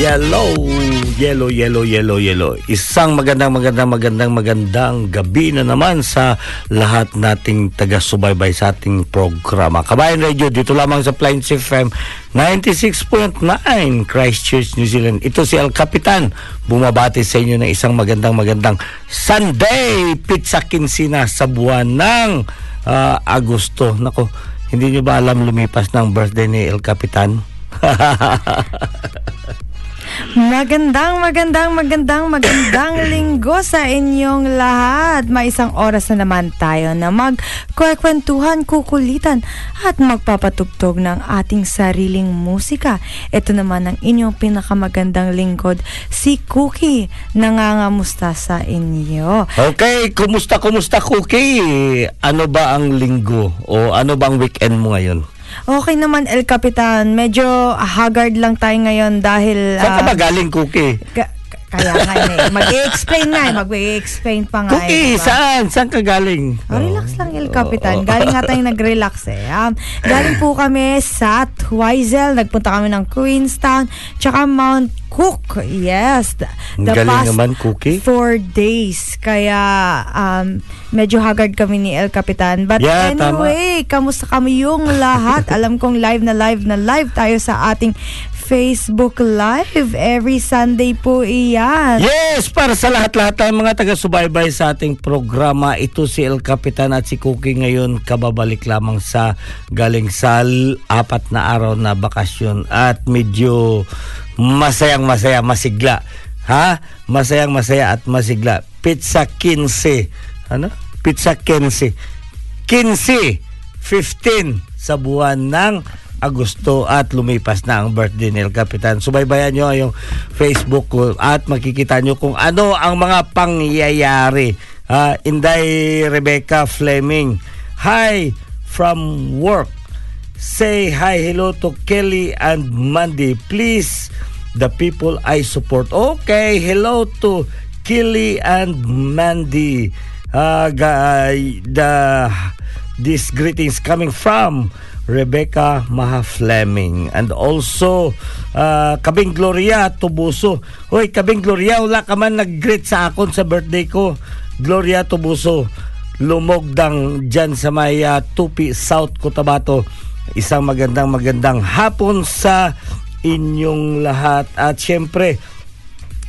Yellow, yellow, yellow, yellow, yellow. Isang magandang, magandang, magandang, magandang gabi na naman sa lahat nating taga-subaybay sa ating programa. Kabayan Radio, dito lamang sa Plains FM 96.9 Christchurch, New Zealand. Ito si El Capitan. Bumabati sa inyo ng isang magandang, magandang Sunday Pizza Kinsina sa buwan ng ah, Agosto. Nako, hindi nyo ba alam lumipas ng birthday ni El Capitan? Magandang, magandang, magandang, magandang linggo sa inyong lahat. May isang oras na naman tayo na magkwekwentuhan, kukulitan at magpapatugtog ng ating sariling musika. Ito naman ang inyong pinakamagandang lingkod, si Cookie, nangangamusta sa inyo. Okay, kumusta kumusta Cookie? Ano ba ang linggo o ano ba ang weekend mo ngayon? Okay naman, El Capitan. Medyo haggard lang tayo ngayon dahil... Saan ka ah, ba galing Cookie? ka- kaya nga eh. Mag-i-explain nga eh. Mag-i-explain pa nga Cookie, eh. diba? saan? Saan ka galing? Oh, relax lang, El Capitan. Galing nga tayong nag-relax eh. Um, galing po kami sa Twizel. Nagpunta kami ng Queenstown. Tsaka Mount cook. Yes. The, the galing past naman, Cookie. four days. Kaya um, medyo haggard kami ni El Capitan. But Yeah, tama. anyway, kamusta kami yung lahat? Alam kong live na live na live tayo sa ating Facebook Live. Every Sunday po iyan. Yes, para sa lahat-lahat tayong mga taga-subaybay sa ating programa, ito si El Capitan at si Cookie ngayon kababalik lamang sa galing sa apat na araw na bakasyon at medyo masayang masaya, masigla. Ha? Masayang masaya at masigla. Pizza 15. Ano? Pizza 15. 15, 15 sa buwan ng Agosto at lumipas na ang birthday ni El Capitan. Subaybayan nyo yung Facebook ko at makikita nyo kung ano ang mga pangyayari. Ah, Inday Rebecca Fleming. Hi from work. Say hi hello to Kelly and Mandy. Please, the people I support. Okay, hello to Kelly and Mandy. Uh, the these greetings coming from Rebecca Maha Fleming and also uh, Kabing Gloria Tubuso. Hoy, Kabing Gloria, wala ka man nag-greet sa akon sa birthday ko. Gloria Tubuso, lumogdang dyan sa may uh, Tupi, South Cotabato. Isang magandang magandang hapon sa inyong lahat. At syempre,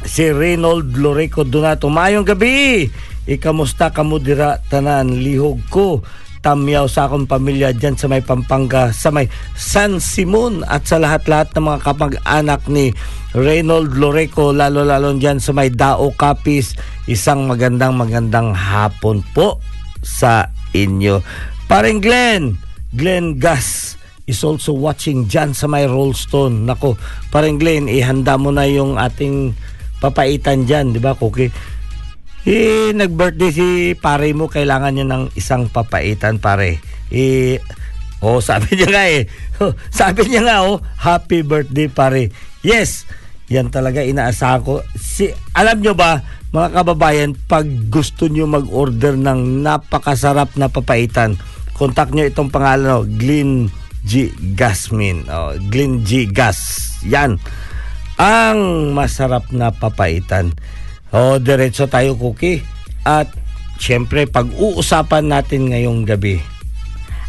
si Reynold Loreco Donato. Mayong gabi! Ikamusta ka mo dira tanan lihog ko tamyaw sa akong pamilya dyan sa may Pampanga, sa may San Simon at sa lahat-lahat ng mga kapag-anak ni Reynold Loreco, lalo-lalo dyan sa may Dao Capis. Isang magandang magandang hapon po sa inyo. Paring Glenn, Glenn Gas is also watching dyan sa may Rollstone. Nako, paring Glenn, ihanda mo na yung ating papaitan dyan, di ba, Cookie? Eh, nag-birthday si pare mo, kailangan niya ng isang papaitan, pare. Eh, oh, sabi niya nga eh. Oh, sabi niya nga, oh, happy birthday, pare. Yes, yan talaga inaasahan ko. Si, alam nyo ba, mga kababayan, pag gusto nyo mag-order ng napakasarap na papaitan, contact nyo itong pangalan, oh, Glenn G. Gasmin. Oh, Glenn G. Gas. Yan. Ang masarap na papaitan. O, diretso tayo, Cookie. At, syempre, pag-uusapan natin ngayong gabi.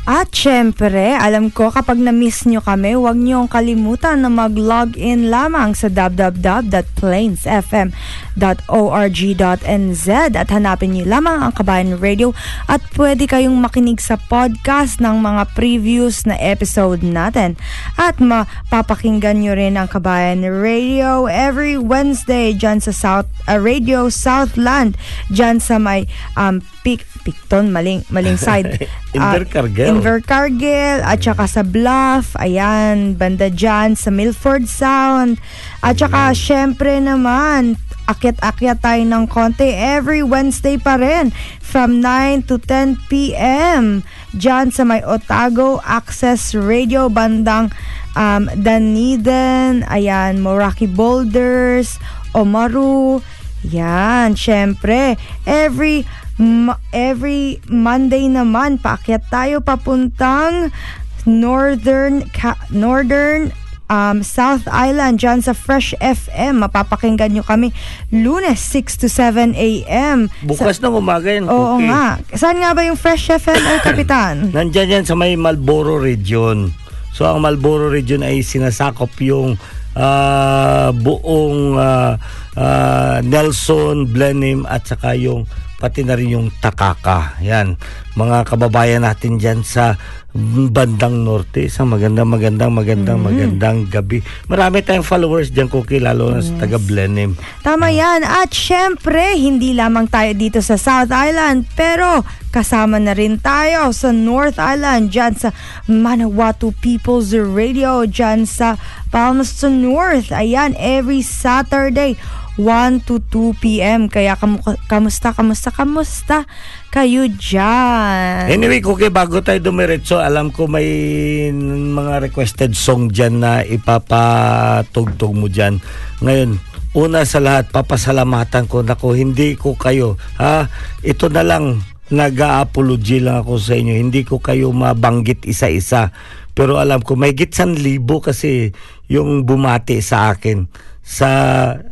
At syempre, alam ko kapag na-miss nyo kami, huwag nyo kalimutan na mag-log in lamang sa www.plainsfm.org.nz at hanapin nyo lamang ang Kabayan Radio at pwede kayong makinig sa podcast ng mga previous na episode natin. At mapapakinggan nyo rin ang Kabayan Radio every Wednesday dyan sa South uh, Radio Southland dyan sa may um, Pic Picton, maling, maling side. Invercargill. Uh, Invercargill, at saka sa Bluff, ayan, banda dyan sa Milford Sound. At saka, syempre naman, akyat-akyat tayo ng konti every Wednesday pa rin from 9 to 10 p.m. Dyan sa may Otago Access Radio bandang um, Dunedin, ayan, Moraki Boulders, Omaru, yan, syempre, every every Monday naman paakyat tayo papuntang Northern Northern um, South Island dyan sa Fresh FM. Mapapakinggan nyo kami lunes 6 to 7 a.m. Bukas ng umaga yan, Oo Cookie. nga. Saan nga ba yung Fresh FM, El Kapitan? Nandyan yan sa may Malboro region. So ang Malboro region ay sinasakop yung ah, buong ah, ah, Nelson, Blenheim at saka yung pati na rin yung Takaka. Yan. Mga kababayan natin dyan sa bandang norte. Sa magandang, magandang, magandang, magandang gabi. Marami tayong followers dyan, Cookie, lalo na sa taga Blenheim. Tama yan. At syempre, hindi lamang tayo dito sa South Island, pero kasama na rin tayo sa North Island, dyan sa Manawatu People's Radio, dyan sa Palmerston North. Ayan, every Saturday, 1 to 2 p.m. Kaya kamu- kamusta, kamusta, kamusta kayo dyan? Anyway, Cookie, bago tayo dumiretso, alam ko may mga requested song dyan na ipapatugtog mo dyan. Ngayon, una sa lahat, papasalamatan ko. Nako, hindi ko kayo. Ha? Ito na lang, nag-apology lang ako sa inyo. Hindi ko kayo mabanggit isa-isa. Pero alam ko, may gitsan libo kasi yung bumati sa akin sa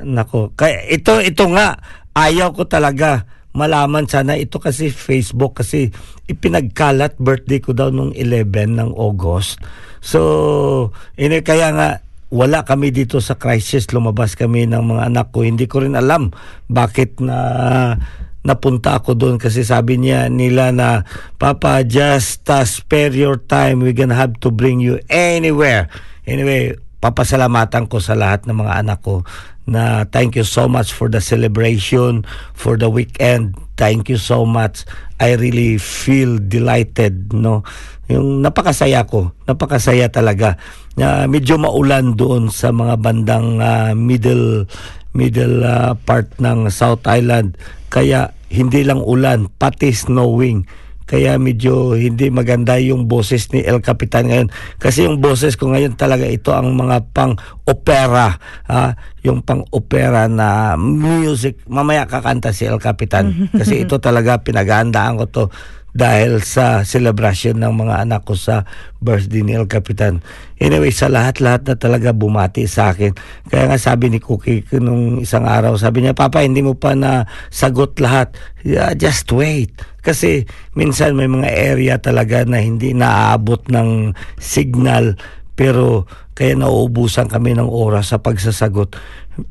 nako. Kaya ito ito nga ayaw ko talaga malaman. Sana ito kasi Facebook kasi ipinagkalat birthday ko daw nung 11 ng August. So, ini kaya nga wala kami dito sa crisis. Lumabas kami ng mga anak ko. Hindi ko rin alam bakit na napunta ako doon. Kasi sabi niya nila na Papa just uh, spare your time. We gonna have to bring you anywhere. Anyway papasalamatan ko sa lahat ng mga anak ko na thank you so much for the celebration for the weekend. Thank you so much. I really feel delighted no? Yung napakasaya ko. Napakasaya talaga. Na medyo maulan doon sa mga bandang uh, middle middle uh, part ng South Island. Kaya hindi lang ulan pati snowing kaya medyo hindi maganda yung boses ni El Capitan ngayon. Kasi yung boses ko ngayon talaga ito ang mga pang opera, ha? yung pang opera na music. Mamaya kakanta si El Capitan. Kasi ito talaga pinaghandaan ko to dahil sa celebration ng mga anak ko sa birthday ni El Capitan. Anyway, sa lahat-lahat na talaga bumati sa akin. Kaya nga sabi ni Cookie nung isang araw, sabi niya, Papa, hindi mo pa na sagot lahat. Yeah, just wait. Kasi minsan may mga area talaga na hindi naaabot ng signal pero kaya nauubusan kami ng oras sa pagsasagot.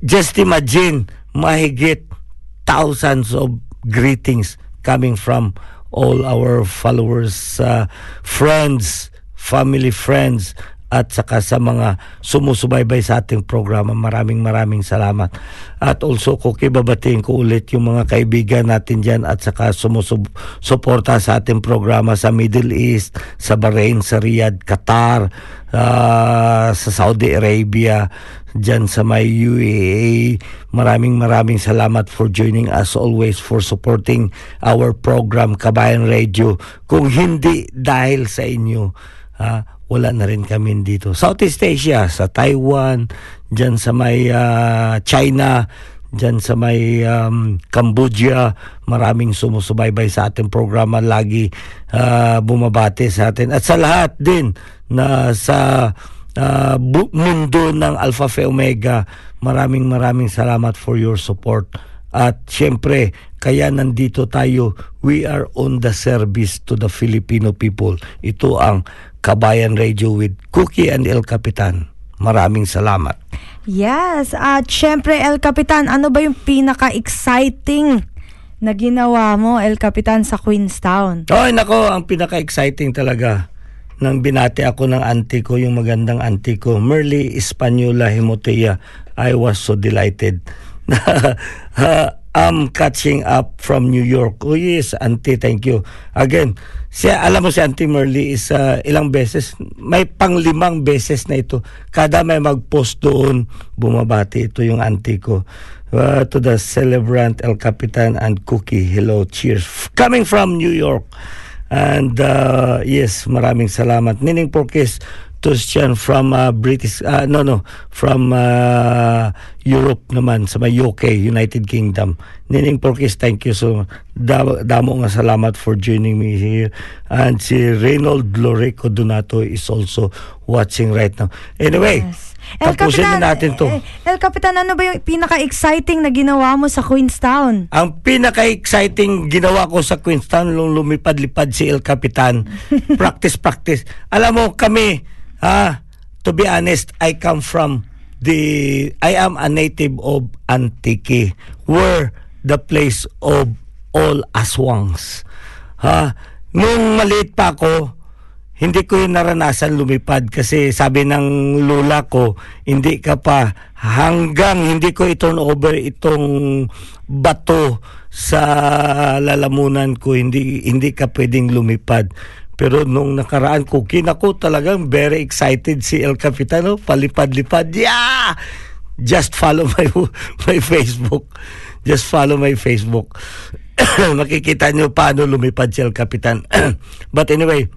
Just imagine, mahigit thousands of greetings coming from all our followers, uh, friends, family friends, at saka sa mga sumusubaybay sa ating programa. Maraming maraming salamat. At also ko kibabatiin ko ulit yung mga kaibigan natin dyan at saka sumusuporta sa ating programa sa Middle East, sa Bahrain, sa Riyadh, Qatar, uh, sa Saudi Arabia, dyan sa may UAE. Maraming maraming salamat for joining us always for supporting our program Kabayan Radio. Kung hindi dahil sa inyo, ha, wala na rin kami dito. Southeast Asia, sa Taiwan, dyan sa may uh, China, dyan sa may um, Cambodia, maraming sumusubaybay sa ating programa, lagi uh, bumabati sa atin. At sa lahat din na sa uh, mundo ng Alpha Phi Omega, maraming maraming salamat for your support. At syempre, kaya nandito tayo, we are on the service to the Filipino people. Ito ang Kabayan Radio with Cookie and El Capitan. Maraming salamat. Yes, at syempre El Capitan, ano ba yung pinaka-exciting na ginawa mo El Capitan sa Queenstown? Ay nako, ang pinaka-exciting talaga nang binati ako ng auntie ko, yung magandang auntie ko, Merly Espanola Himotea. I was so delighted. I'm catching up from New York. Oh yes, auntie, thank you. Again, siya, alam mo si Auntie Merly is uh, ilang beses, may panglimang beses na ito. Kada may mag-post doon, bumabati ito yung auntie ko. Uh, to the celebrant El Capitan and Cookie, hello, cheers. Coming from New York. And uh, yes, maraming salamat. Nining Porkis, Tustian from uh, British uh, no no from uh, Europe naman sa may UK United Kingdom Nining Porkis thank you so da, damo nga salamat for joining me here and si Reynold Loreco Donato is also watching right now anyway yes. El Tapusin Capitan, natin to. Eh, El Capitan, ano ba yung pinaka-exciting na ginawa mo sa Queenstown? Ang pinaka-exciting ginawa ko sa Queenstown lumipad-lipad si El Capitan. practice, practice. Alam mo, kami, Ah, to be honest, I come from the I am a native of Antique, where the place of all aswangs. Ha, nung maliit pa ako, hindi ko yung naranasan lumipad kasi sabi ng lula ko, hindi ka pa hanggang hindi ko i-turn over itong bato sa lalamunan ko, hindi hindi ka pwedeng lumipad. Pero nung nakaraan ko, kinako talagang very excited si El Capitano. Palipad-lipad. Yeah! Just follow my, my Facebook. Just follow my Facebook. Makikita nyo paano lumipad si El Capitan. But anyway,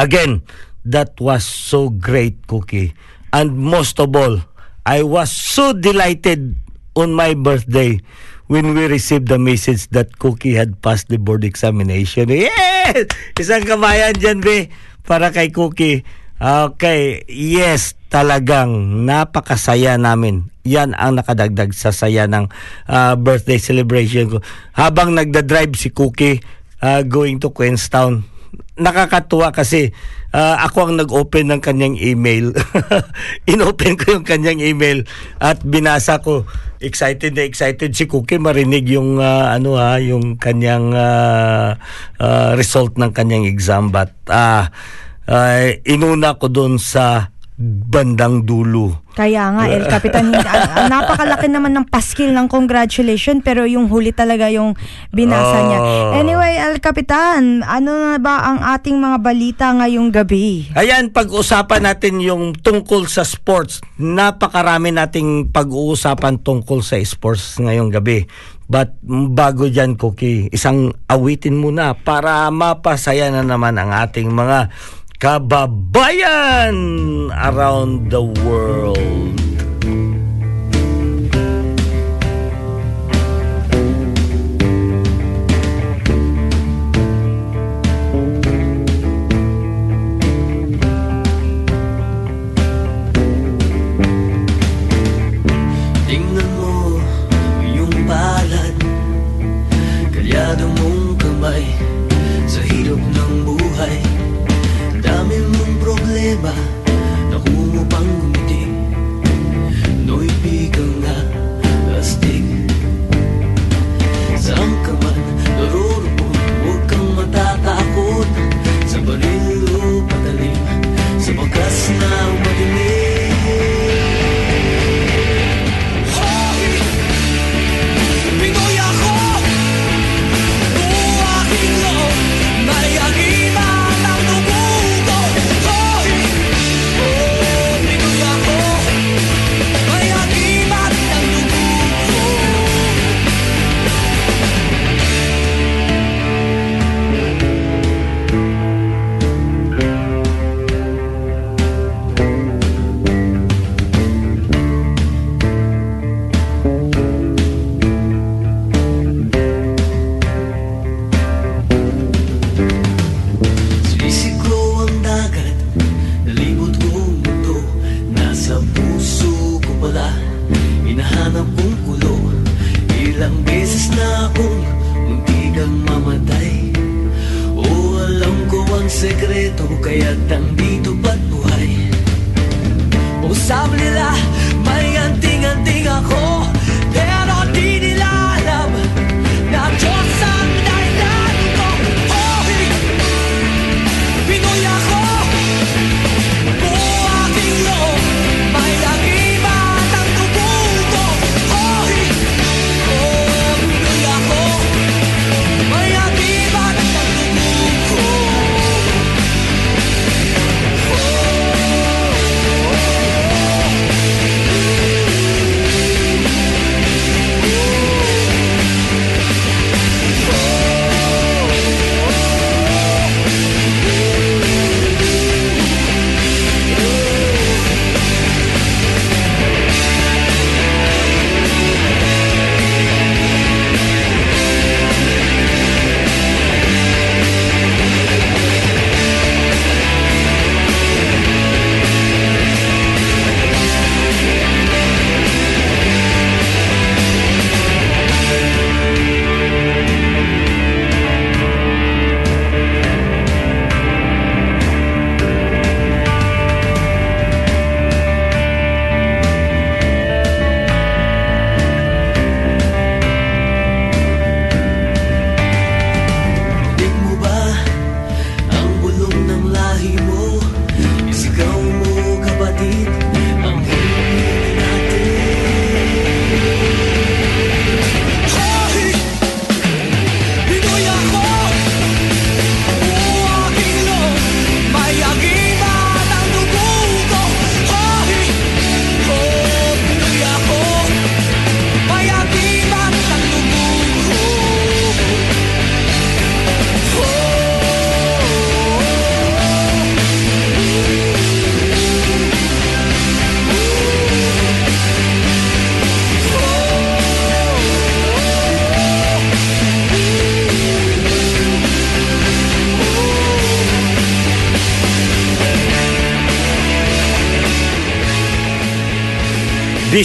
again, that was so great, Cookie. And most of all, I was so delighted on my birthday when we received the message that Cookie had passed the board examination. Yes! Isang kamayan dyan, be, para kay Cookie. Okay, yes, talagang napakasaya namin. yan ang nakadagdag sa saya ng ah, birthday celebration ko. Habang nagda-drive si Cookie ah, going to Queenstown, nakakatuwa kasi ah, ako ang nag-open ng kanyang email. Inopen ko yung kanyang email at binasa ko. Excited na excited si Cookie marinig yung ah, ano ha, yung kanyang ah, ah, result ng kanyang exam. But ah ay, inuna ko doon sa bandang dulo. Kaya nga, El Capitan, ah, ah, napakalaki naman ng paskil ng congratulation pero yung huli talaga yung binasa niya. Oh. Anyway, El Capitan, ano na ba ang ating mga balita ngayong gabi? Ayan, pag-usapan natin yung tungkol sa sports. Napakarami nating pag-uusapan tungkol sa sports ngayong gabi. But bago dyan, Cookie, isang awitin muna para mapasaya na naman ang ating mga kababayan around the world.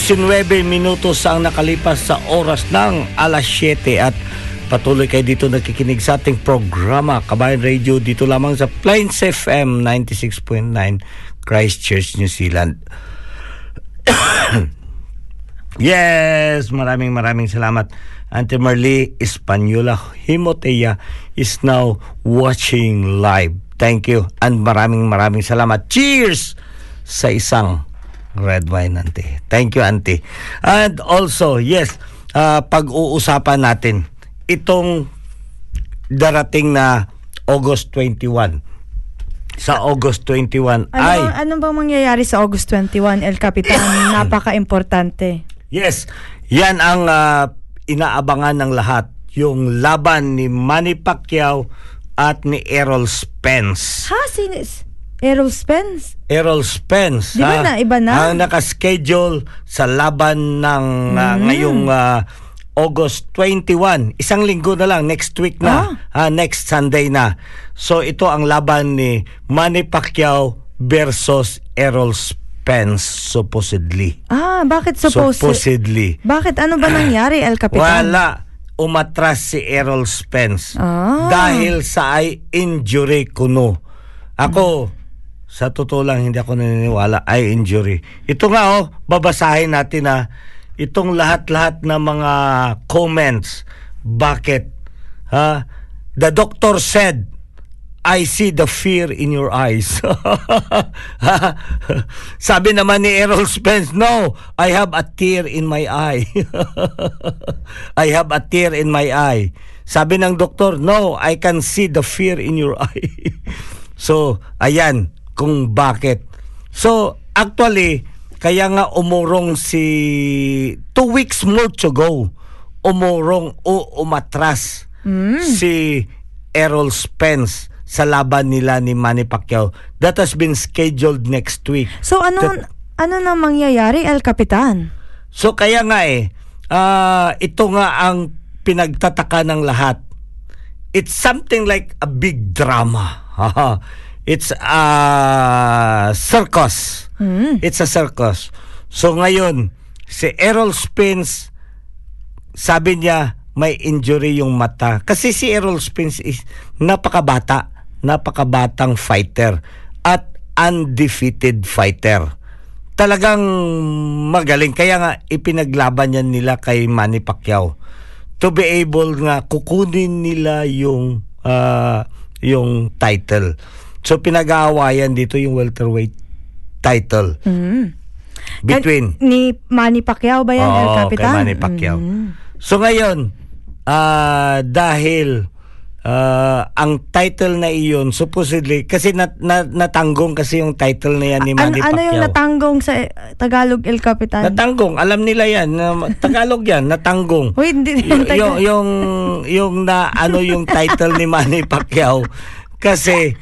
19 minutos ang nakalipas sa oras ng alas 7 at patuloy kayo dito nakikinig sa ating programa Kabayan Radio dito lamang sa Plains FM 96.9 Christchurch, New Zealand. yes, maraming maraming salamat. Auntie Marley Espanyola Himotea is now watching live. Thank you and maraming maraming salamat. Cheers sa isang red wine, Auntie. Thank you, Auntie. And also, yes, uh, pag-uusapan natin itong darating na August 21. Sa August 21 Ano, ay... ano bang mangyayari sa August 21, El Capitan? Napaka-importante. Yes, yan ang ah, inaabangan ng lahat. Yung laban ni Manny Pacquiao at ni Errol Spence. Ha? Sin Errol Spence? Errol Spence. Di ba ha, na, iba na? Ang nakaschedule sa laban ng ah, Mm. ngayong ah, August 21. Isang linggo na lang, next week na. Ah, next Sunday na. So ito ang laban ni Manny Pacquiao versus Errol Spence supposedly. Ah, bakit supposed? supposedly. Bakit? Ano ba nangyari, El Capitan? Wala. Umatras si Errol Spence. Ah. Dahil sa eye injury kuno. Ako, sa totoo lang, hindi ako naniniwala, eye injury. Ito nga oh, babasahin natin na itong lahat-lahat na mga comments. Bakit? Ha? The doctor said, I see the fear in your eyes. Sabi naman ni Errol Spence, no, I have a tear in my eye. I have a tear in my eye. Sabi ng doktor, no, I can see the fear in your eye. so, ayan, kung bakit. So, actually, kaya nga umurong si two weeks more to go. Umurong o umatras si Errol Spence sa laban nila ni Manny Pacquiao. That has been scheduled next week. So, ano, ano na mangyayari, El Capitan? So kaya nga eh, ah, ito nga ang pinagtataka ng lahat. It's something like a big drama. It's a circus. It's a circus. So ngayon, si Errol Spence, sabi niya may injury yung mata. Kasi si Errol Spence is napakabata, napakabatang fighter at undefeated fighter talagang magaling. Kaya nga ipinaglaban yan nila kay Manny Pacquiao. To be able nga kukunin nila yung ah, yung title. So pinag-aawayan dito yung welterweight title. Between Kan- ni Manny Pacquiao ba yan, El Oo, Capitan? kay Manny Pacquiao. Mm. So ngayon, ah, dahil ah, ang title na iyon supposedly kasi nat, na- natanggong kasi yung title na yan ni Ano, Manny ano Pacquiao. yung natanggong sa eh, Tagalog, El Capitan? Natanggong, alam nila yan. na- Tagalog yan, natanggong. Uy, hindi Y- yung yung, yung na, ano yung title ni Manny Pacquiao. Kasi,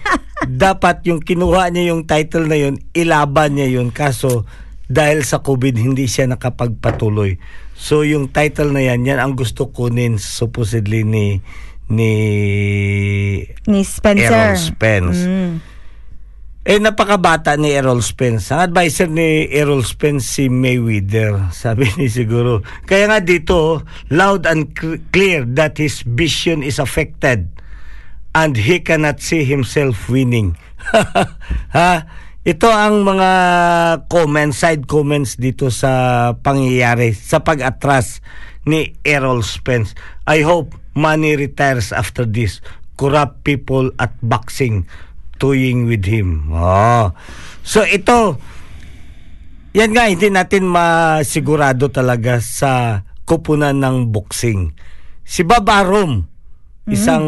dapat yung kinuha niya yung title na yun, ilaban niya yun. Kaso, dahil sa COVID, hindi siya nakapagpatuloy. So, yung title na yan, yan ang gusto kunin supposedly ni ni Ni Spencer. Errol Spence. Mm. Eh, napakabata ni Errol Spence. Ang advisor ni Errol Spence si Mayweather. Sabi ni siguro. Kaya nga dito, loud and cl- clear that his vision is affected and he cannot see himself winning. ha? Ito ang mga comments, side comments dito sa pangyayari, sa pag-atras ni Errol Spence. I hope money retires after this. Corrupt people at boxing toying with him. Oh. So ito, yan nga, hindi natin masigurado talaga sa kupunan ng boxing. Si Bob Arum, isang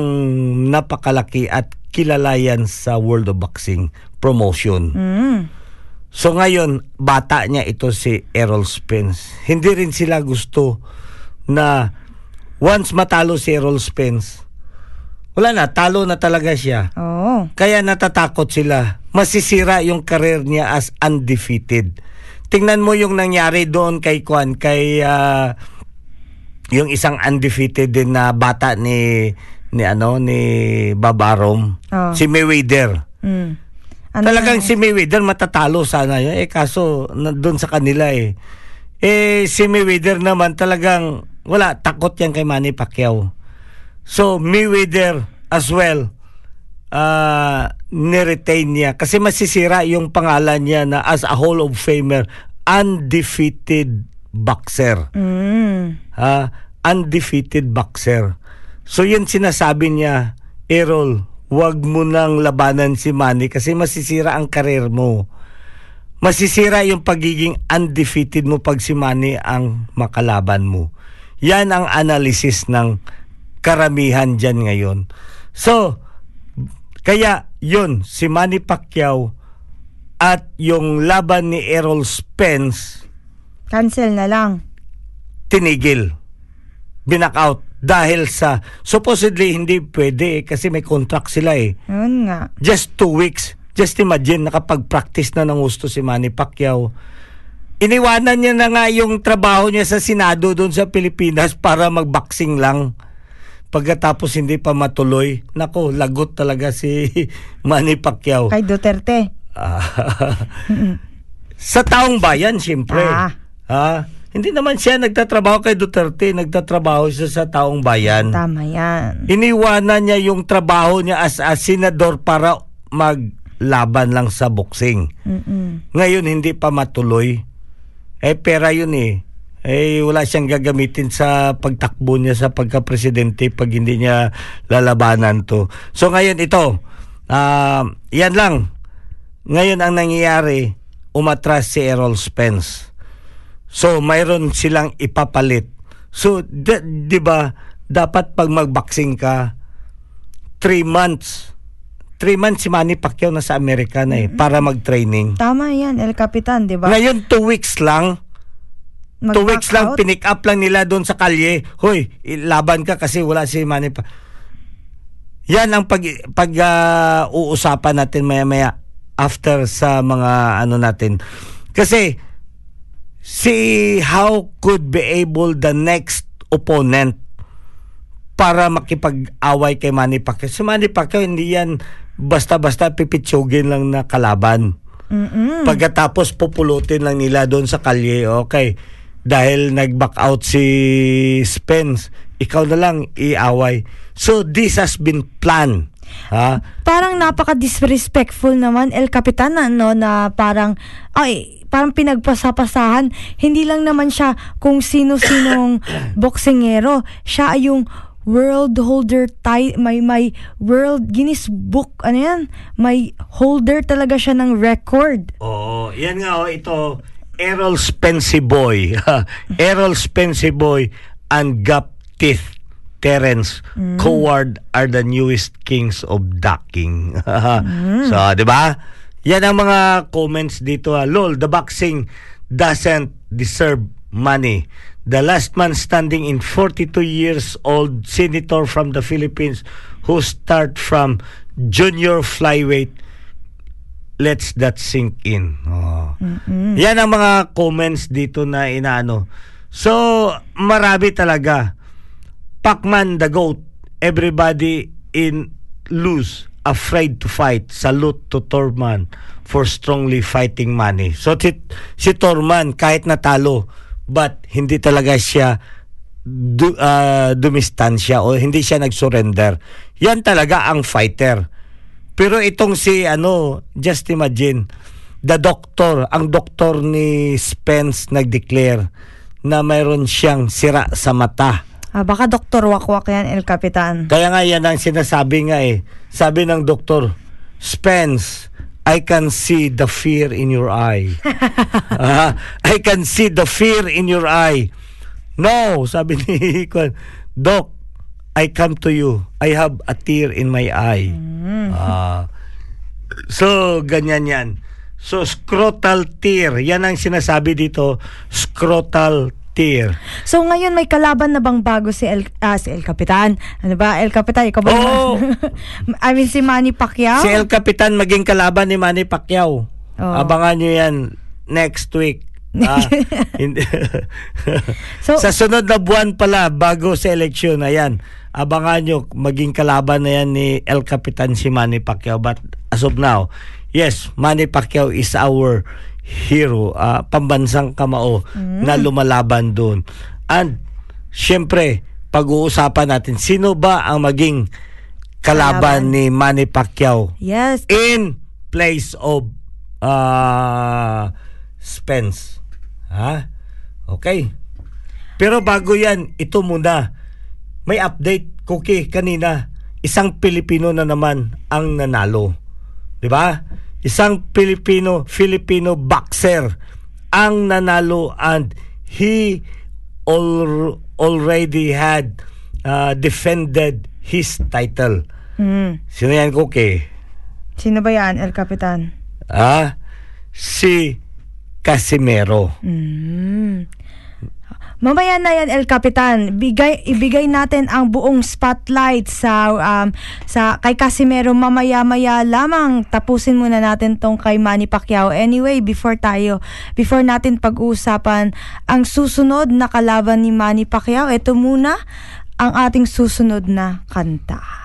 napakalaki at kilala yan sa World of Boxing promotion. Mm. So ngayon, bata niya ito si Errol Spence. Hindi rin sila gusto na once matalo si Errol Spence, wala na, talo na talaga siya. Oo. Kaya natatakot sila. Masisira yung career niya as undefeated. Tingnan mo yung nangyari doon kay Kwan, kay ah, yung isang undefeated din na bata ni ni ano ni Babarom, Oh. si Mayweather. Mm. Ano Talagang na- si Mayweather matatalo sana yun. Eh kaso doon sa kanila eh. Eh, si Mayweather naman talagang wala, takot yan kay Manny Pacquiao. So, Mayweather as well, uh, niretain niya. Kasi masisira yung pangalan niya na as a Hall of Famer, undefeated boxer. Mm. Ha? undefeated boxer. So yun sinasabi niya, Errol, wag mo nang labanan si Manny kasi masisira ang karir mo. Masisira yung pagiging undefeated mo pag si Manny ang makalaban mo. Yan ang analysis ng karamihan dyan ngayon. So, kaya yun, si Manny Pacquiao at yung laban ni Errol Spence, Cancel na lang. tinigil. Binak out dahil sa supposedly hindi pwede eh, kasi may contract sila eh. Yun nga. Just two weeks. Just imagine nakapag-practice na ng gusto si Manny Pacquiao. Iniwanan niya na nga yung trabaho niya sa Senado doon sa Pilipinas para mag-boxing lang. Pagkatapos hindi pa matuloy, nako, lagot talaga si Manny Pacquiao. Kay Duterte. Ah, sa taong bayan, siyempre. Ah. Ha? Hindi naman siya nagtatrabaho kay Duterte, nagtatrabaho siya sa taong bayan. Tama yan. Iniwanan niya yung trabaho niya as a senador para maglaban lang sa boxing. Mm-mm. Ngayon hindi pa matuloy. Eh pera yun eh. Eh wala siyang gagamitin sa pagtakbo niya sa pagka-presidente pag hindi niya lalabanan to. So ngayon ito, ah, yan lang. Ngayon ang nangyayari, umatras si Errol Spence. So mayroon silang ipapalit. So d- 'di ba dapat pag magboxing ka 3 months 3 months si Manny Pacquiao na sa Amerika na eh para mag-training. Tama yan, El Capitan, di ba? Ngayon 2 weeks lang Two Mag-back weeks lang, out. pinick up lang nila doon sa kalye. Hoy, laban ka kasi wala si Manny pa. Yan ang pag, pag ah, uusapan natin maya-maya after sa mga ano natin. Kasi, see how could be able the next opponent para makipag-away kay Manny Pacquiao. Si Manny Pacquiao, hindi yan basta-basta pipitsugin lang na kalaban. Mm-mm. Pagkatapos pupulutin lang nila doon sa kalye, okay. Dahil nag-back out si Spence, ikaw na lang iaway. So this has been planned. Ha? Parang napaka-disrespectful naman, El Capitan, na, no, na parang, ay, parang pinagpasapasahan. Hindi lang naman siya kung sino-sinong boksingero. Siya ay yung world holder ti- may may world Guinness Book ano yan may holder talaga siya ng record Oo, yan nga oh, ito Errol Spence Boy. Errol Spence Boy and Gap Teeth Terence Coward are the newest kings of ducking. So, 'di ba? Yan ang mga comments dito. ah. Lol, the boxing doesn't deserve money. The last man standing in 42 years old senator from the Philippines who start from junior flyweight let's that sink in. Oh. Yan ang mga comments dito na inaano. So, marami talaga. Pacman the GOAT, everybody in lose, afraid to fight. Salute to Torman for strongly fighting money. So, si, si Torman, kahit natalo, but hindi talaga siya du, ah, dumistansya o hindi siya nag-surrender. Yan talaga ang fighter. Pero itong si ano, just imagine, the doctor, ang doktor ni Spence nag-declare na mayroon siyang sira sa mata. Ah, baka Dr. Wakwak yan El Capitan Kaya nga yan ang sinasabi nga eh. Sabi ng doktor, Spence, I can see the fear in your eye. Ah, I can see the fear in your eye. No, sabi ni Kwan, Doc, I come to you. I have a tear in my eye. Ah. so, ganyan yan. So, scrotal tear. Yan ang sinasabi dito, scrotal tear. So ngayon may kalaban na bang bago si El, ah, si El Capitan? Ano ba? El Capitan, ikaw ba? Oo. I mean si Manny Pacquiao? Si El Capitan maging kalaban ni Manny Pacquiao. Oo. Abangan nyo yan next week. Ah, So- sa sunod na buwan pala bago sa eleksyon, ayan, abangan nyo maging kalaban na yan ni El Capitan si Manny Pacquiao. But as of now, yes, Manny Pacquiao is our hero, ah, pambansang kamao na lumalaban doon. And syempre, pag-uusapan natin sino ba ang maging kalaban, Kalaban. ni Manny Pacquiao Yes. in place of ah, Spence. Ha? Okay. Pero bago yan, ito muna. May update, Cookie, kanina. Isang Pilipino na naman ang nanalo. 'Di ba? Isang Pilipino, Filipino boxer ang nanalo and he al- already had uh, defended his title. Mm. Sino yan, Cookie? Sino ba yan, El Capitan? Ah, si Casimero. Mm. Mamaya na yan, El Capitan. Bigay, ibigay natin ang buong spotlight sa um, sa kay Casimero mamaya-maya lamang. Tapusin muna natin tong kay Manny Pacquiao. Anyway, before tayo, before natin pag-uusapan ang susunod na kalaban ni Manny Pacquiao, ito muna ang ating susunod na kanta.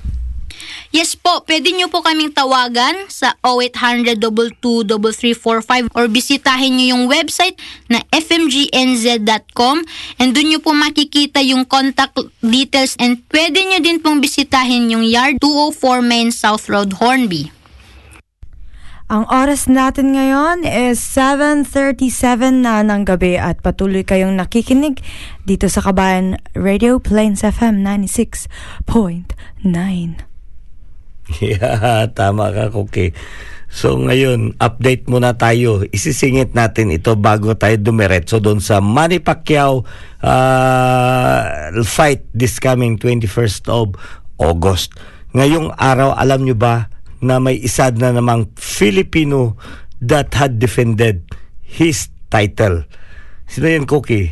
Yes po, pwede nyo po kaming tawagan sa 0800-223345 or bisitahin nyo yung website na fmgnz.com and doon nyo po makikita yung contact details and pwede nyo din pong bisitahin yung yard 204 Main South Road, Hornby. Ang oras natin ngayon is 7.37 na ng gabi at patuloy kayong nakikinig dito sa Kabayan Radio Plains FM 96.9. Yeah, tama ka, Cookie. So ngayon, update muna tayo. Isisingit natin ito bago tayo dumiretso doon sa Manny Pacquiao uh, fight this coming 21st of August. Ngayong araw, alam nyo ba na may isa na namang Filipino that had defended his title. Sino yan, Cookie?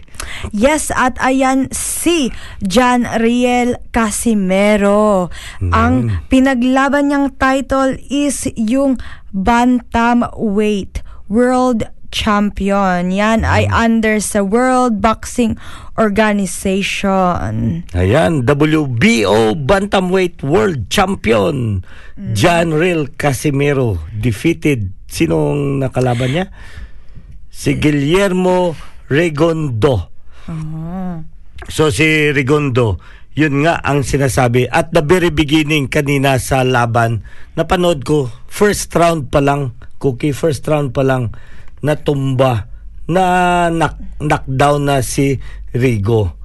Yes, at ayan si John Riel Casimero. Ang pinaglaban niyang title is yung Bantamweight World Champion. Yan ay under sa World Boxing Organization. Ayan, WBO Bantamweight World Champion John Real Casimiro defeated sinong nakalaban niya? Si Guillermo Regondo. So si Regondo, yun nga ang sinasabi at the very beginning kanina sa laban, napanood ko first round pa lang, cookie first round pa lang natumba na knock, knockdown na si Rigo.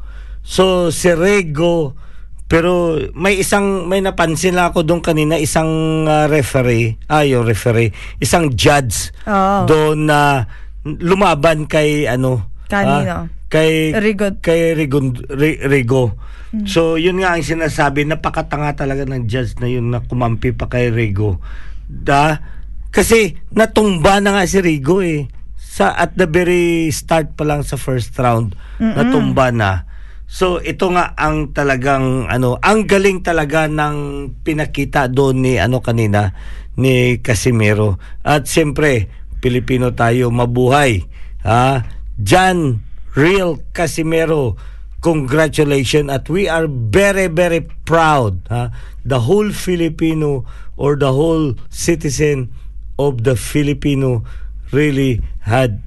So si Rigo pero may isang may napansin lang ako doon kanina isang uh, referee, ayo referee, isang judge Oo. doon na lumaban kay ano Kanino? ah, kay Rigo. kay Rigo, Ri- Rigo. So yun nga ang sinasabi napakatanga talaga ng judge na yun na kumampi pa kay Rigo. Da kasi natumba na nga si Rigo eh. Sa at the very start pa lang sa first round natumba na. So ito nga ang talagang ano, ang galing talaga ng pinakita doon ni ano kanina ni Casimiro. At siyempre, Pilipino tayo mabuhay. Ha? John Real Casimiro, congratulations at we are very very proud ha? the whole Filipino or the whole citizen of the Filipino really had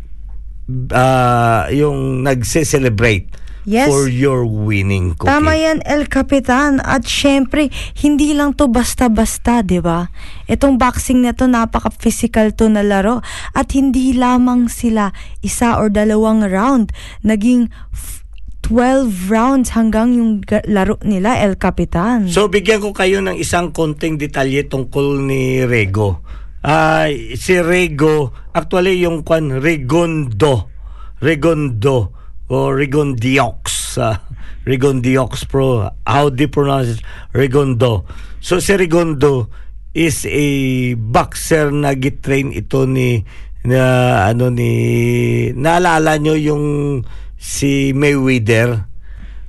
uh, yung nagse-celebrate Yes. for your winning cookie. Tama yan, El Capitan. At syempre, hindi lang to basta-basta, di ba? Itong boxing na to, napaka-physical to na laro. At hindi lamang sila isa or dalawang round. Naging f- 12 rounds hanggang yung laro nila, El Capitan. So bigyan ko kayo ng isang konting detalye tungkol ni Rego. Ay si Rego, actually yung kwan Regondo. Regondo o Regondiox. Uh, Regondiox pro. How do you pronounce it? Regondo. So si Regondo is a boxer na gitrain ito ni na ano ni naalala nyo yung si Mayweather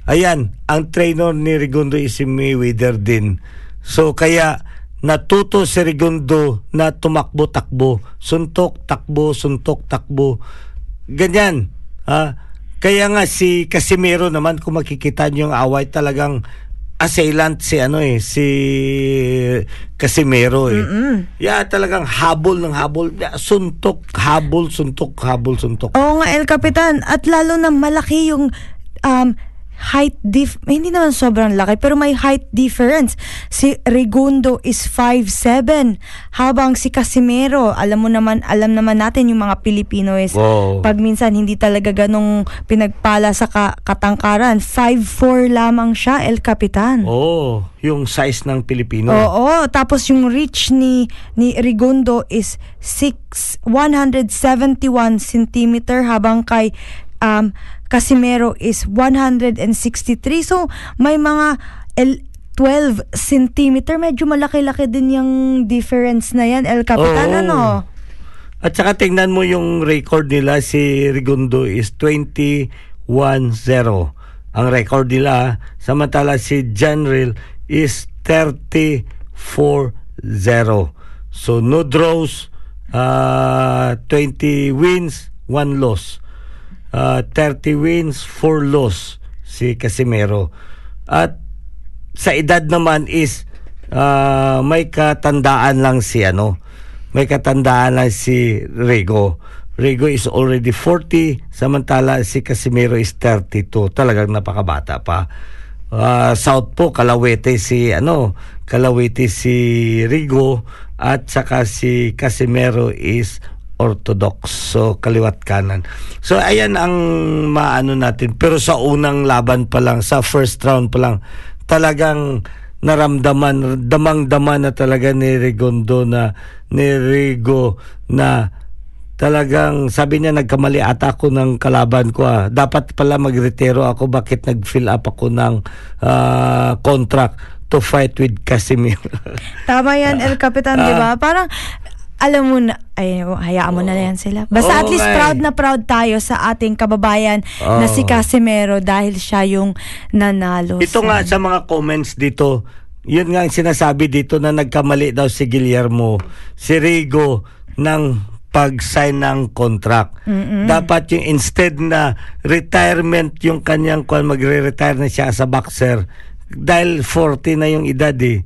ayan ang trainer ni Rigondo is si Mayweather din so kaya natuto si Rigondo na tumakbo-takbo suntok takbo suntok takbo ganyan ha kaya nga si Casimiro naman kung makikita niyo yung away talagang assailant si ano eh si Casimiro eh. Yeah, talagang habol ng habol, suntok, habol, suntok, habol, suntok. Oo nga, El Capitan. At lalo na malaki yung um, height dif... Hindi naman sobrang laki, pero may height difference. Si Regundo is 5'7", habang si Casimero, alam mo naman, alam naman natin yung mga Pilipino is Wow. pag minsan hindi talaga ganong pinagpala sa ka- katangkaran. 5'4 lamang siya, El Capitan. Oh, yung size ng Pilipino. Oo, tapos yung reach ni ni Rigondo is 6 171 centimeter habang kay um Casimero is 163. So may mga el- 12 centimeter. Medyo malaki-laki din yung difference na yan, El Capitan, Oo. ano? At saka tingnan mo yung record nila, si Rigondo is 21-0. Ang record nila, samantala si Janril is 34-0. So no draws, uh, 20 wins, 1 loss. Uh, 30 wins, 4 loss si Casimero. At sa edad naman is ah, may katandaan lang si ano may katandaan lang si Rigo. Rigo is already 40 samantala si Casimiro is 32 talagang napakabata pa. Ah, South po Kalawete si ano Kalawete si Rigo at saka si Casimero is Orthodox. So kaliwat kanan. So ayan ang maano natin. Pero sa unang laban pa lang sa first round pa lang talagang naramdaman damang-dama na talaga ni Rigondo na ni Rigo na talagang sabi niya nagkamali ata ako ng kalaban ko ah. dapat pala magretiro ako. Bakit nag-fill up ako ng ah, contract to fight with Casimiro Tama yan, El Capitan, di ba? Parang, alam mo na, ay, hayaan mo na yan sila. Basta Oo at least eh. proud na proud tayo sa ating kababayan na si. Casimero dahil siya yung nanalo. Ito nga sa mga comments dito, yun nga ang sinasabi dito na nagkamali daw si Guillermo, si Rigo ng pag-sign ng contract. Dapat yung instead na retirement yung kanyang kung magre-retire na siya sa boxer dahil 40 na yung edad eh.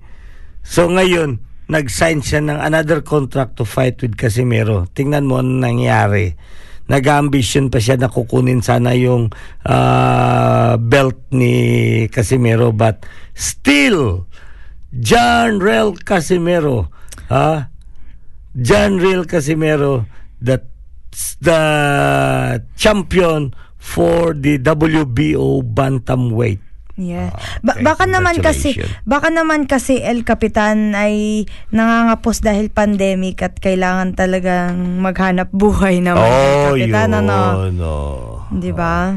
So ngayon, nag-sign siya ng another contract to fight with Casimiro. Tingnan mo ano nangyari. Nag-ambition pa siya na kukunin sana yung ah, belt ni Casimiro but still John Rel Casimiro ha John Real Casimiro that's the champion for the WBO bantamweight Yeah. Ah, Ba- baka naman kasi baka naman kasi El Capitan ay nangangapos dahil pandemic at kailangan talagang maghanap buhay naman El Capitan ano. no. 'Di ba?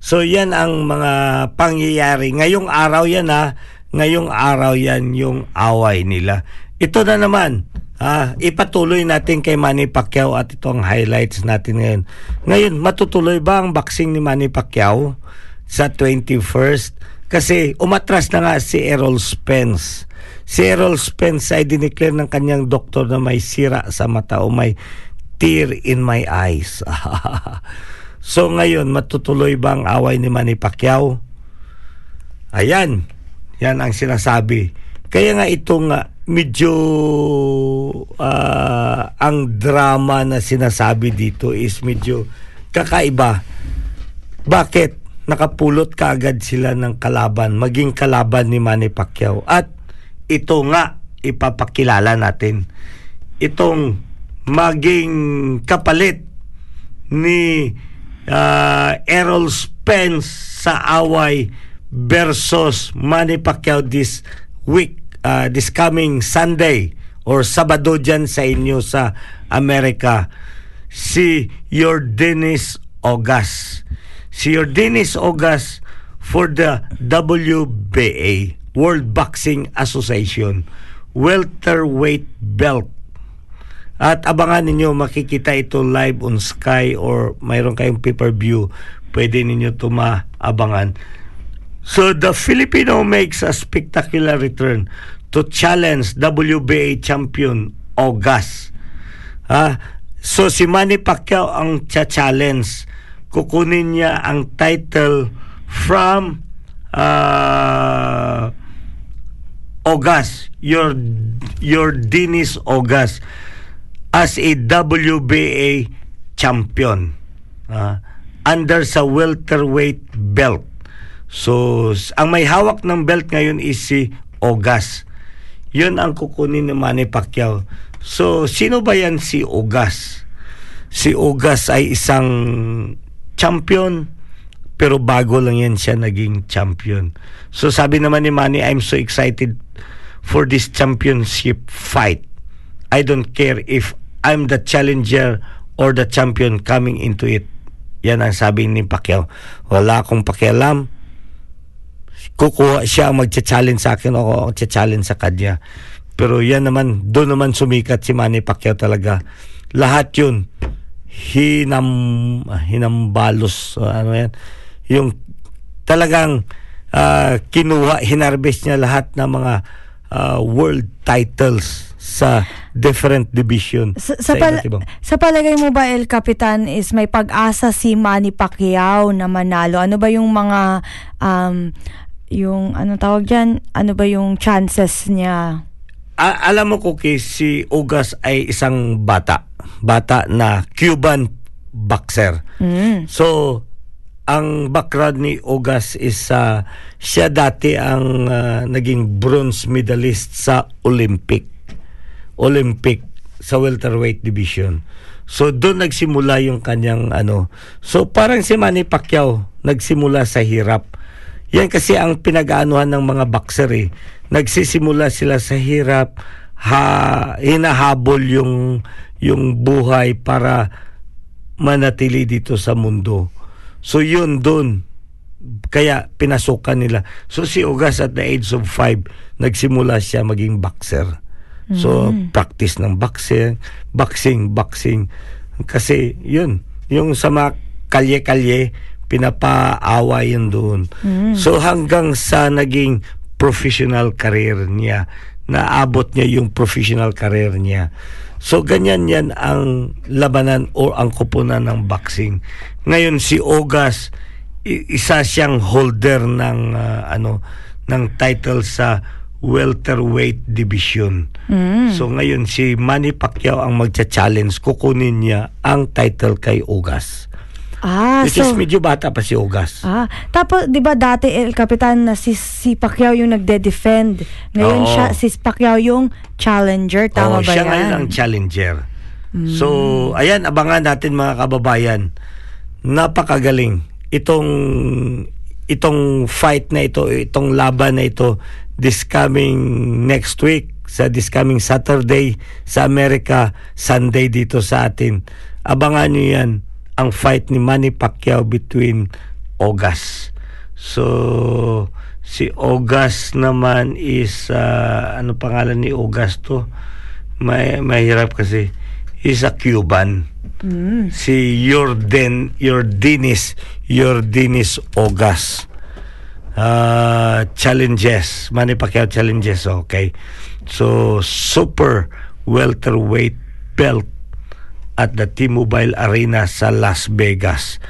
So yan ang mga pangyayari. Ngayong araw yan ha. Ngayong araw yan yung away nila. Ito na naman. Ah, ipatuloy natin kay Manny Pacquiao at ito ang highlights natin ngayon. Ngayon, matutuloy ba ang boxing ni Manny Pacquiao sa 21st? Kasi umatras na nga si Errol Spence. Si Errol Spence ay dineclare ng kanyang doktor na may sira sa mata o may tear in my eyes. so ngayon, matutuloy ba ang away ni Manny Pacquiao? Ayan, yan ang sinasabi. Kaya nga ito nga, medyo ah, ang drama na sinasabi dito is medyo kakaiba. Bakit? Nakapulot kaagad sila ng kalaban, maging kalaban ni Manny Pacquiao. At ito nga, ipapakilala natin. Itong maging kapalit ni ah, Errol Spence sa away versus Manny Pacquiao this week, ah, this coming Sunday or Sabado dyan sa inyo sa Amerika. Si Yordenis Ogas. Si Yordenis Ogas for the WBA, World Boxing Association. welterweight belt. At abangan ninyo, makikita ito live on Sky or mayroon kayong pay-per-view, pwede ninyo ito maabangan. So the Filipino makes a spectacular return to challenge WBA champion Ogas. Ah, so si Manny Pacquiao ang challenge. Kukunin niya ang title from uh, Ogas, your your Dennis Ogas as a WBA champion ah, under sa welterweight belt. So, ang may hawak ng belt ngayon is si Ogas. Yun ang kukunin ni Manny Pacquiao. So, sino ba yan si Ogas? Si Ogas ay isang champion, pero bago lang yan siya naging champion. So, sabi naman ni Manny, I'm so excited for this championship fight. I don't care if I'm the challenger or the champion coming into it. Yan ang sabi ni Pacquiao. Wala akong pakialam. Kukuha siya ang magcha-challenge sa akin o ako ang challenge sa kanya. Pero yan naman, doon naman sumikat si Manny Pacquiao talaga. Lahat yun, hinam, hinambalos, uh, ano yan, yung talagang ah, kinuha, hinarvest niya lahat ng mga ah, world titles sa different division Sa, sa, sa, pal- ibang sa palagay mo ba, El Capitan, is may pag-asa si Manny Pacquiao na manalo? Ano ba yung mga, um, yung, ano tawag dyan? Ano ba yung chances niya? A- alam mo Cookie, si Ugas ay isang bata. Bata na Cuban boxer. Mm. So, ang background ni Ugas is uh, siya dati ang uh, naging bronze medalist sa Olympic. Olympic sa welterweight division. So doon nagsimula yung kanyang ano. So parang si Manny Pacquiao nagsimula sa hirap. Yan kasi ang pinag-aanuhan ng mga boxer eh. Nagsisimula sila sa hirap, ha, hinahabol yung yung buhay para manatili dito sa mundo. So yun doon kaya pinasukan nila. So si Ugas at the age of 5 nagsimula siya maging boxer. So practice ng boxing, boxing, boxing kasi yun, yung sa mga kalye-kalye pinapaawa yun doon. So hanggang sa naging professional career niya, naabot niya yung professional career niya. So ganyan yan ang labanan o ang kupunan ng boxing. Ngayon si Ogas isa siyang holder ng ah, ano ng title sa welterweight division. So ngayon si Manny Pacquiao ang magcha-challenge kukunin niya ang title kay Ogas. Ah, Which so... is medyo bata pa si Ogas. Ah, tapos 'di ba dati El Capitan na si si Pacquiao yung nagde-defend. Ngayon Oo. siya si Pacquiao yung challenger, tama Oo, ba siya yan? ngayon ang challenger. So, ayan, abangan natin mga kababayan. Napakagaling. Itong itong fight na ito, itong laban na ito this coming next week sa this coming Saturday sa Amerika, Sunday dito sa atin. Abangan niyo yan ang fight ni Manny Pacquiao between Ogas. So si Ogas naman is uh, ano pangalan ni Ogas to? May mahirap kasi he's a Cuban. Si Jordan Jordinis Jordinis Ogas. Uh, challenges, Manny Pacquiao challenges, okay. So super welterweight belt at the T-Mobile Arena sa Las Vegas.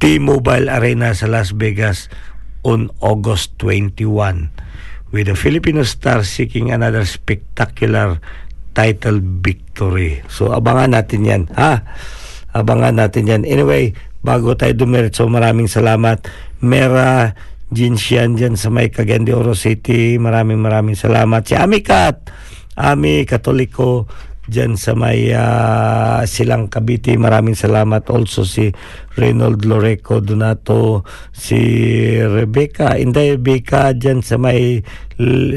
T-Mobile Arena sa Las Vegas on August 21 with the Filipino star seeking another spectacular title victory. So abangan natin yan. Ha? Abangan natin yan. Anyway, bago tayo dumiretso, maraming salamat. Mera Jinshian dyan sa may Cagayan de Oro City. Maraming maraming salamat. Si Amikat, Ami Katoliko dyan sa may ah, Silang Cavite. Maraming salamat. Also si Reynold Loreco Donato, si Rebecca, Inday Rebecca dyan sa may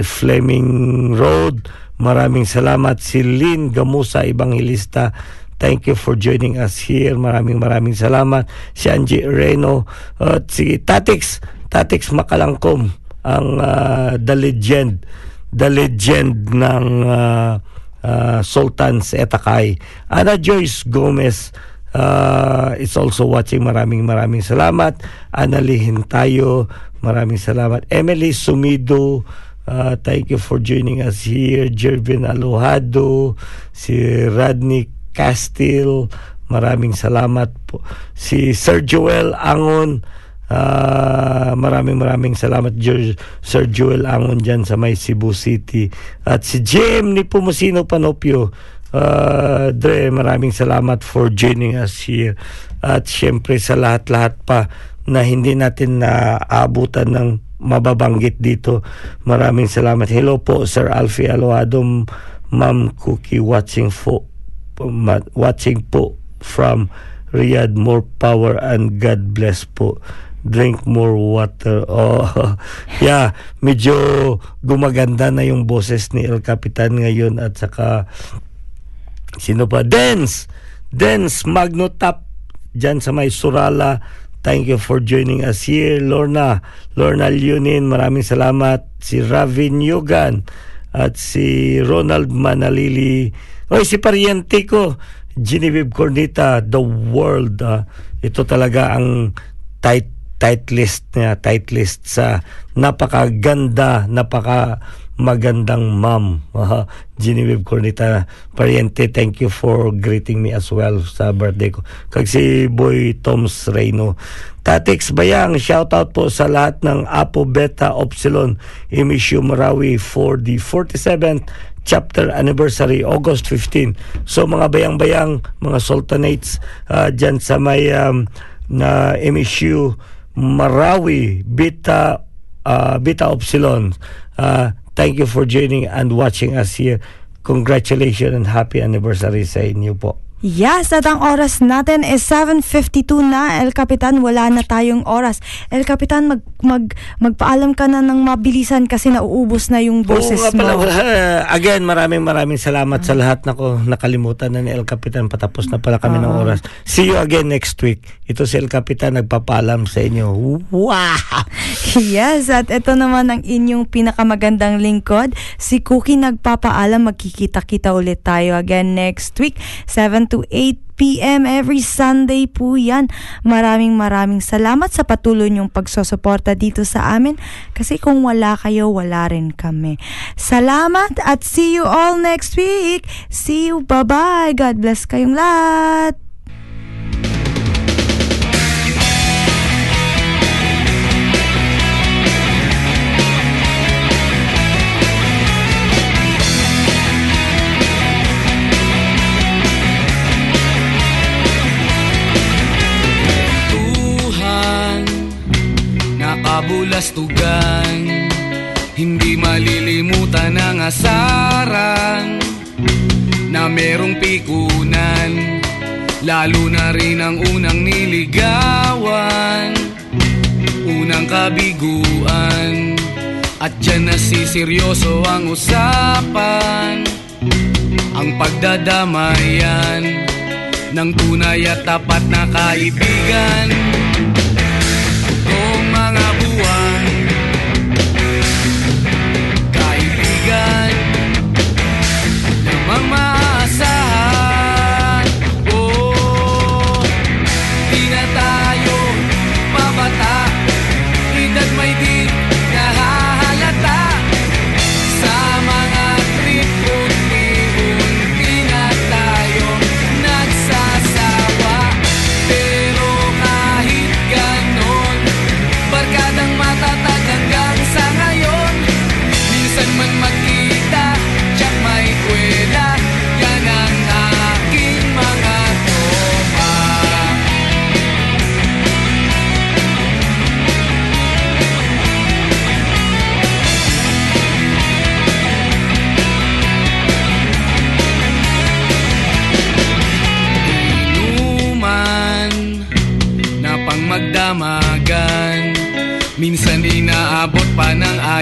Fleming Road. Maraming salamat. Si Lynn Gamusa, Evangelista. Thank you for joining us here. Maraming maraming salamat. Si Angie Reno at si Tatix, Tatix Makalangkom, ang ah, the legend the legend ng uh, uh, Sultans Etakay. Ana Joyce Gomez uh, is also watching. Maraming maraming salamat. Analihin tayo. Maraming salamat. Emily Sumido, uh, thank you for joining us here. Jervin Alohado, si Radney Castil, maraming salamat po. Si Sir Joel Angon, uh, maraming maraming salamat Jer- Sir Joel Angon dyan sa may Cebu City. At si Jim ni Pumusino Panopio, Uh, Dre, maraming salamat for joining us here. At syempre sa lahat-lahat pa na hindi natin naabutan ng mababanggit dito. Maraming salamat. Hello po, Sir Alfie Aloado, Ma'am Cookie, watching po, watching po from Riyadh. More power and God bless po. Drink more water. Oh, yeah, medyo gumaganda na yung boses ni El Capitan ngayon at saka Sino pa? Dance! Dance Magno Top dyan sa may Surala. Thank you for joining us here. Lorna, Lorna Leonin, maraming salamat. Si Ravin Yugan at si Ronald Manalili. Oy, si pariente ko, Genevieve Cornita, The World. ah. ito talaga ang tight tight list niya, tight list sa napakaganda, napaka magandang mom. Uh, Genevieve Cornita Pariente, thank you for greeting me as well sa birthday ko. Kag si Boy Toms Reyno. Tatix Bayang, shout out po sa lahat ng Apo Beta Upsilon Emisyo Marawi for the 47th chapter anniversary August 15. So mga bayang-bayang, mga sultanates uh, dyan sa may um, na MSU Marawi Beta uh, Beta Upsilon. Uh, thank you for joining and watching us here. Congratulations and happy anniversary sa inyo po. Yes, at ang oras natin is 7.52 na. El Capitan, wala na tayong oras. El Capitan, mag, mag, magpaalam ka na ng mabilisan kasi nauubos na yung boses Oo pala, mo. wala. again, maraming maraming salamat sa lahat na ko nakalimutan na ni El Capitan. Patapos na pala kami ng oras. See you again next week. Ito si El Capitan nagpapaalam sa inyo. Wow! Yes, at ito naman ang inyong pinakamagandang lingkod. Si Cookie nagpapaalam, magkikita-kita ulit tayo again next week, 7 to 8 p.m. every Sunday po yan. Maraming maraming salamat sa patuloy niyong pagsusuporta dito sa amin kasi kung wala kayo, wala rin kami. Salamat at see you all next week. See you, bye-bye. God bless kayong lahat. Nakabulastugan Hindi malilimutan ang asaran Na merong pikunan Lalo na rin ang unang niligawan. Unang kabiguan At dyan nasiseryoso ang usapan. Ang pagdadamayan ng tunay at tapat na kaibigan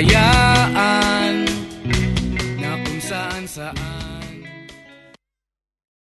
Yeah.